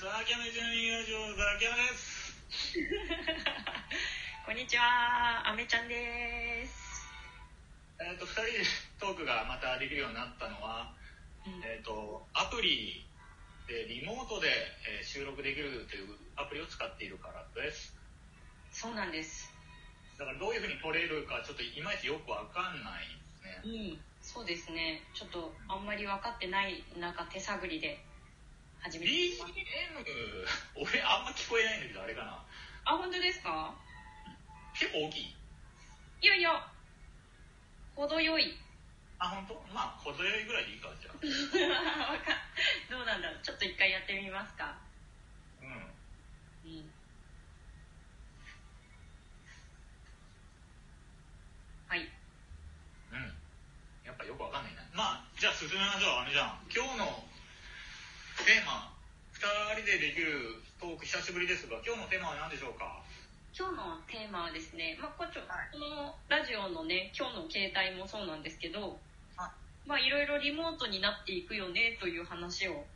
ザキャメジュニアジオザキャメです。こんにちは、あめちゃんです。えっ、と、二人でトークがまたできるようになったのは、うんえっ、と、アプリでリモートで、えー収録できるというアプリを使っているからです。そうなんです。だからどういうふうに撮れるかちょっといまいちよくわかんないですうね。ん、そうですね。ちょっとあんまり分かってない中手探りで始めて BGM 俺あんま聞こえないんだけど、あれかな。あ、本当ですか？結構大きい？いやいや、程よい。あ、本当？まあ、程よいぐらいでいいか、じゃあ。どうなんだろう。ちょっと一回やってみますか。うん。うん。はい。うん。やっぱよくわかんないな。まあ、じゃあ進めましょう、あめちゃん。今日のテーマ、二人でできるトーク久しぶりですが、今日のテーマは何でしょうか？今日のテーマはですね、まあ、こっちょはいこのラジオのね、今日の携帯もそうなんですけど、はまあ、いろいろリモートになっていくよねという話を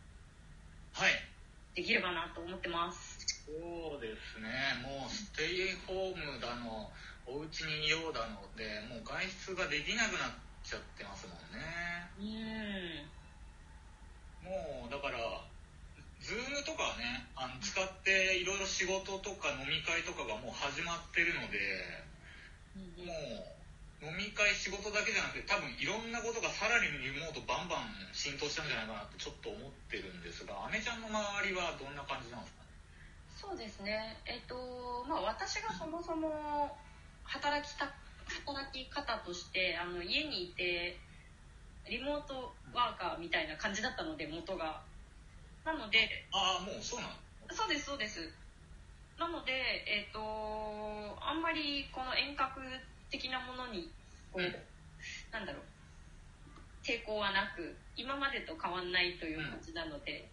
はい。できればなと思ってます。そうですね、もうステイホームだの、お家にいようだので、もう外出ができなくなっちゃってますもんね。うーん。もう、だから、ズームとかね、あの使っていろいろ仕事とか飲み会とかがもう始まってるので、もう飲み会仕事だけじゃなくて多分いろんなことがさらにリモートバンバン浸透したんじゃないかなってちょっと思ってるんですが、アメちゃんの周りはどんな感じなんですかね？そうですね。えっと、まあ、私がそもそも働きた、働き方として、あの、家にいて、リモートワーカーみたいな感じだったので、元が。なので、ああ、もうそうなの？そうです、そうです。なので、えっ、と、あんまりこの遠隔的なものに、こう、うんなんだろう、抵抗はなく、今までと変わんないという感じなので、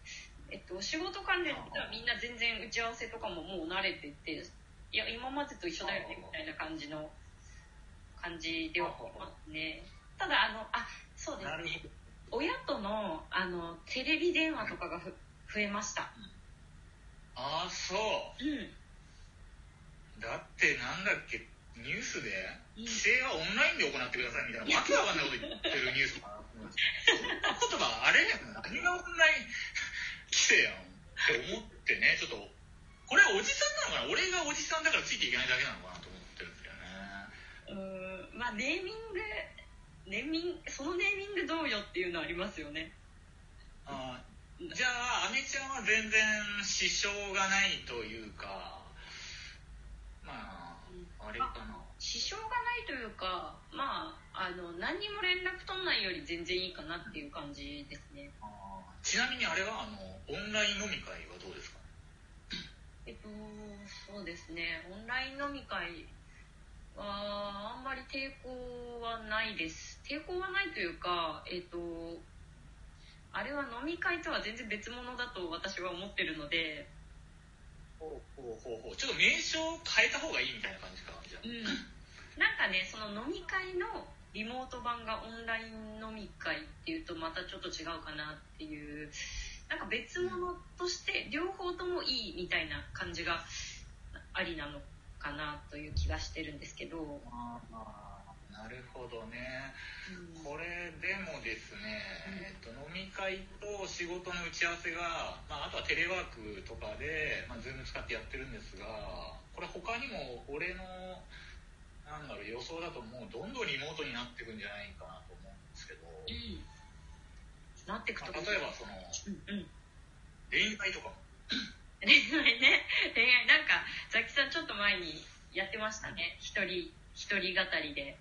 えっと、仕事関連ではみんな全然打ち合わせとかももう慣れてて、いや、今までと一緒だよね、みたいな感じの、感じではありますね。ただ、あの、あ、そうですね。親との、あの、テレビ電話とかがふ増えました。ああ、そう。うん。だってなんだっけ、ニュースで、うん規制はオンラインで行ってくださいみたいな、わけわかんないこと言ってるニュースかな言葉、あれ何がオンライン規制やんって思ってね、ちょっと、これはおじさんなのかな？俺がおじさんだからついていけないだけなのかなと思ってるんですよね。うーんまあネーミングネーミングそのネーミングどうよっていうのありますよね。あーじゃあ、アメちゃんは全然支障がないというか、まあ、あれかな。支障がないというかまああの何にも連絡取んないより全然いいかなっていう感じですね。ちなみにあれは、あの、オンライン飲み会はどうですか？えっとそうですね。オンライン飲み会はあんまり抵抗はないです。抵抗はないというかえっとあれは飲み会とは全然別物だと私は思ってるので。ほうほうほうほう。ちょっと名称を変えた方がいいみたいな感じかじゃあ。うん、なんかねその飲み会のリモート版がオンライン飲み会っていうとまたちょっと違うかなっていう。なんか別物として両方ともいいみたいな感じがありなのかなという気がしてるんですけど、あーなるほどね。うん。これでもですね、えっと、飲み会と仕事の打ち合わせが、まあ、あとはテレワークとかで、まあ、Zoom 使ってやってるんですがこれ他にも俺のなんだろう予想だともうどんどんリモートになっていくんじゃないかなと思うんですけど、うん。なってくとまあ例えばそのうんうん。恋愛とかも恋愛ね。恋愛。なんかザキさんちょっと前にやってましたね。一人一人語りで。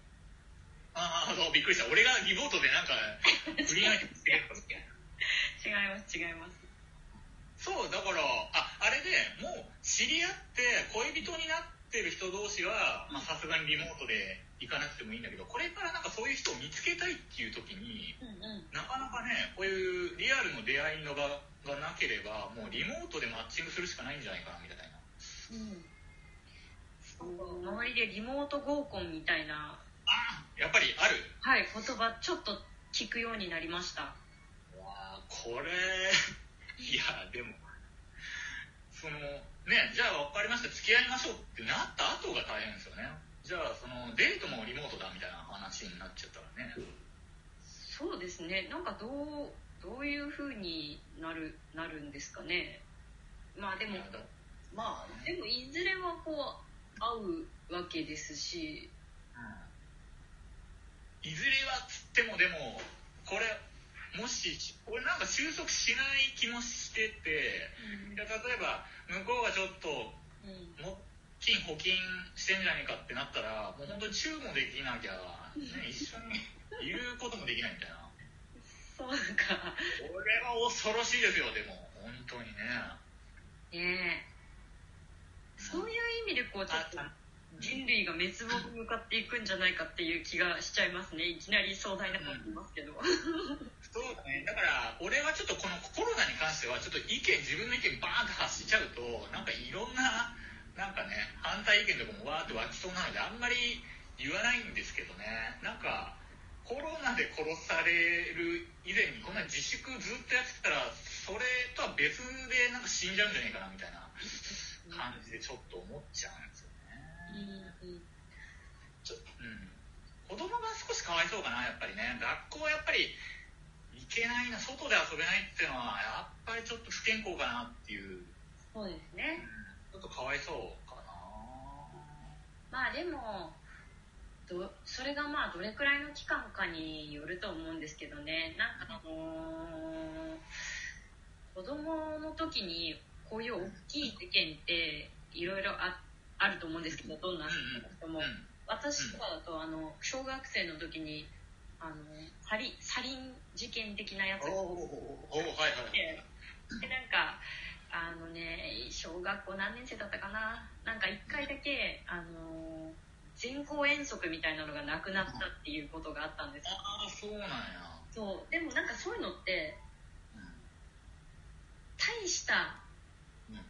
ああそうびっくりした。俺がリモートでなんか 不倫相手つけるかみたいな違います。違います。そう、だから、あ、あれでもう知り合って恋人になってる人同士は、まあさすがにリモートで行かなくてもいいんだけど、これからなんかそういう人を見つけたいっていう時に、うんうんなかなかね、こういうリアルの出会いの場がなければ、もうリモートでマッチングするしかないんじゃないかな、みたいな。うん周りでリモート合コンみたいな、あやっぱりある。はい、言葉ちょっと聞くようになりました。わあこれ、いや、でも、そのねじゃあ分かりました付き合いましょうってなった後が大変ですよね。じゃあそのデートもリモートだみたいな話になっちゃったらね。そうですね。なんかどうどういうふうになるなるんですかね。まあでもまあでもいずれはこう会うわけですし、うん、いずれはつってもでもし俺なんか収束しない気もしてて、うん、例えば向こうがちょっと、も金補金してんじゃねえかってなったらもう本当にチューもできなきゃ、ね、一緒にいることもできないみたいな。そうか。これは恐ろしいですよでも。本当にね。ねえ。そういう意味でこうちょっと人類が滅亡に向かっていくんじゃないかっていう気がしちゃいますね。いきなり壮大なこと言いますけど、うん、そうだね。だから俺はちょっとこのコロナに関してはちょっと意見自分の意見バーンと発しちゃうとなんかいろんななんかね反対意見とかもわーって湧きそうなのであんまり言わないんですけどね。なんかコロナで殺される以前にこんな自粛ずっとやってたらそれとは別でなんか死んじゃうんじゃないかなみたいな感じでちょっと思っちゃうんですよ。ちょうん、子供が少しかわいそうかなやっぱりね。学校はやっぱり行けないな外で遊べないっていうのはやっぱりちょっと不健康かなっていう。そうですね、うん、ちょっとかわいそうかな。まあでもどそれがまあどれくらいの期間かによると思うんですけどね。なんかあのー、子供の時にこういう大きい事件っていろいろああると思うんですけどどんな人も、私とかだとあの小学生の時にあのサリサリン事件的なやつ。がはいはい。でなんかあのね小学校何年生だったかな。なんか1回だけあの人工遠足みたいなのがなくなったっていうことがあったんです。ああそうなんや。そう。でもなんかそういうのって大した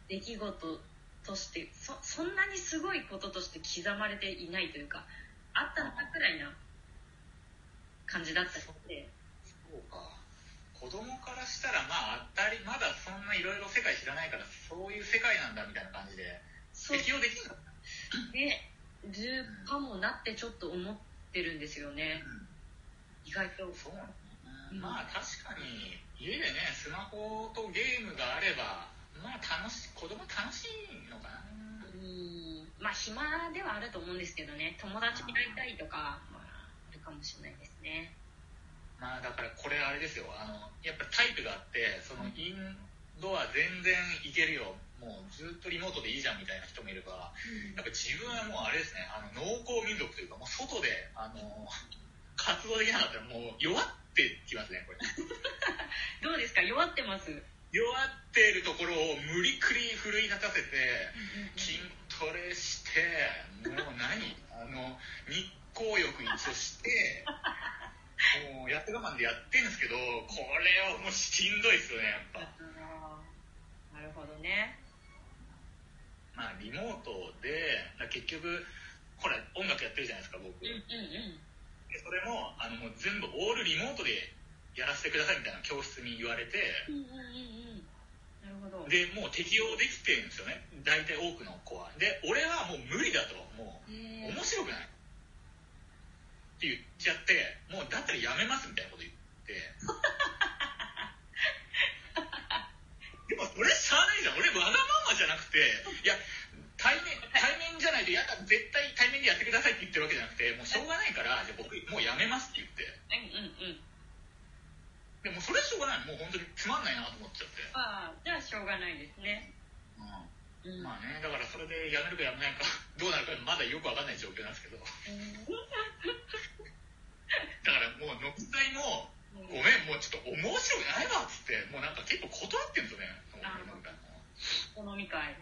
出来事としてそそんなにすごいこととして刻まれていないというかあったのかくらいな感じだったので。そうか。子供からしたらまあ当たりまだそんないろいろ世界知らないからそういう世界なんだみたいな感じで適応できるのねるかもなってちょっと思ってるんですよね、うん、意外と。そうなの、まあ確かに家でねスマホとゲームがあればまあ楽し子供楽しいのかな。うんまあ暇ではあると思うんですけどね。友達に会いたいとか、まあ、あるかもしれないですね。まあだからこれあれですよ。あのやっぱタイプがあってそのインドア全然いけるよ。もうずっとリモートでいいじゃんみたいな人もいれば、うん、やっぱ自分はもうあれですね。あの農耕民族というかもう外であの活動できなかったらもう弱ってきますねこれ。どうですか？弱ってます？弱ってるところを無理くり奮い立たせて筋トレしてもう何？あの日光浴一応してもうやって我慢でやってるんですけどこれはもうしんどいですよねやっぱ。なるほど。ね。まあ、リモートで結局これ音楽やってるじゃないですか僕、うんうんうん、でそれもあのもう全部オールリモートでやらせてくださいみたいな教室に言われて、うんうんうん、なるほど。でもう適用できてるんですよね。大体多くの子は。で俺はもう無理だと。もう面白くない。って言っちゃってもうだったらやめますみたいなこと言って。でも俺しゃあないじゃん。俺わがままじゃなくていや対面対面じゃないとやだ絶対対面でやってくださいって言ってるわけじゃなくてもうしょうがないからじゃ僕もうやめますって言ってうんうんうんでもそれはしょうがない。もう本当につまんないなと思っちゃって。ああじゃあしょうがないですね。うん、まあねだからそれでやめるかやめないかどうなるかまだよくわかんない状況なんですけど。だからもう飲み会もごめんもうちょっと面白くないわっつってもうなんか結構断ってんですよね。お飲み会。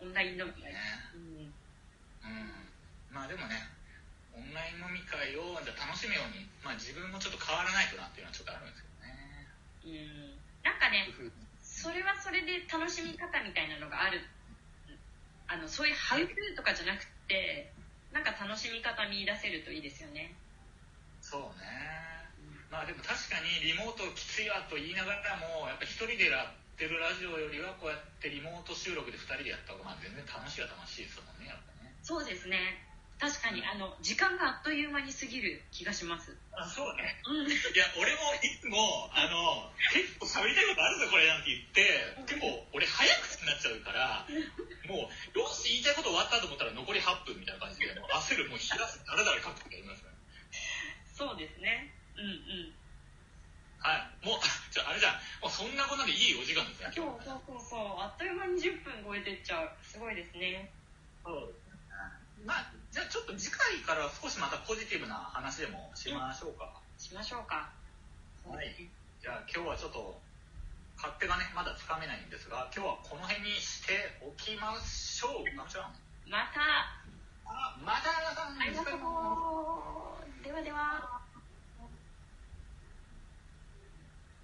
オンライン飲み会、ね、うん、うん、まあでもねイン飲み会をじゃ楽しむように、まあ、自分もちょっと変わらないとなっていうのはちょっとあるんですけどね。うん。なんかねそれはそれで楽しみ方みたいなのがある。あのそういうハウトゥーとかじゃなくてなんか楽しみ方見出せるといいですよね。そうね。まあでも確かにリモートきついわと言いながらもやっぱ一人でやってるラジオよりはこうやってリモート収録で2人でやった方がまあ全然楽しいは楽しいですもんねやっぱね。そうですね確かにあの時間があっという間に過ぎる気がします。あそうね。うん。いや俺もいつもあの結構喋りたいことあるぞこれなんて言って結構俺早口になっちゃうからもうよし言いたいこと終わったと思ったら残り8分みたいな感じでもう焦るもうひらすだらだら書くとかやりますね。そうですね。うんうん。はい。もうじゃああれじゃんもうそんなことでいいお時間ですねそうそうそうそう。あっという間に10分超えてっちゃう。すごいですね。そうまあじゃあちょっと次回から少しまたポジティブな話でもしましょうか、しましょうか。はい。じゃあ今日はちょっと勝手がねまだつかめないんですが今日はこの辺にしておきましょう。なちゃん。また。あまたありがとう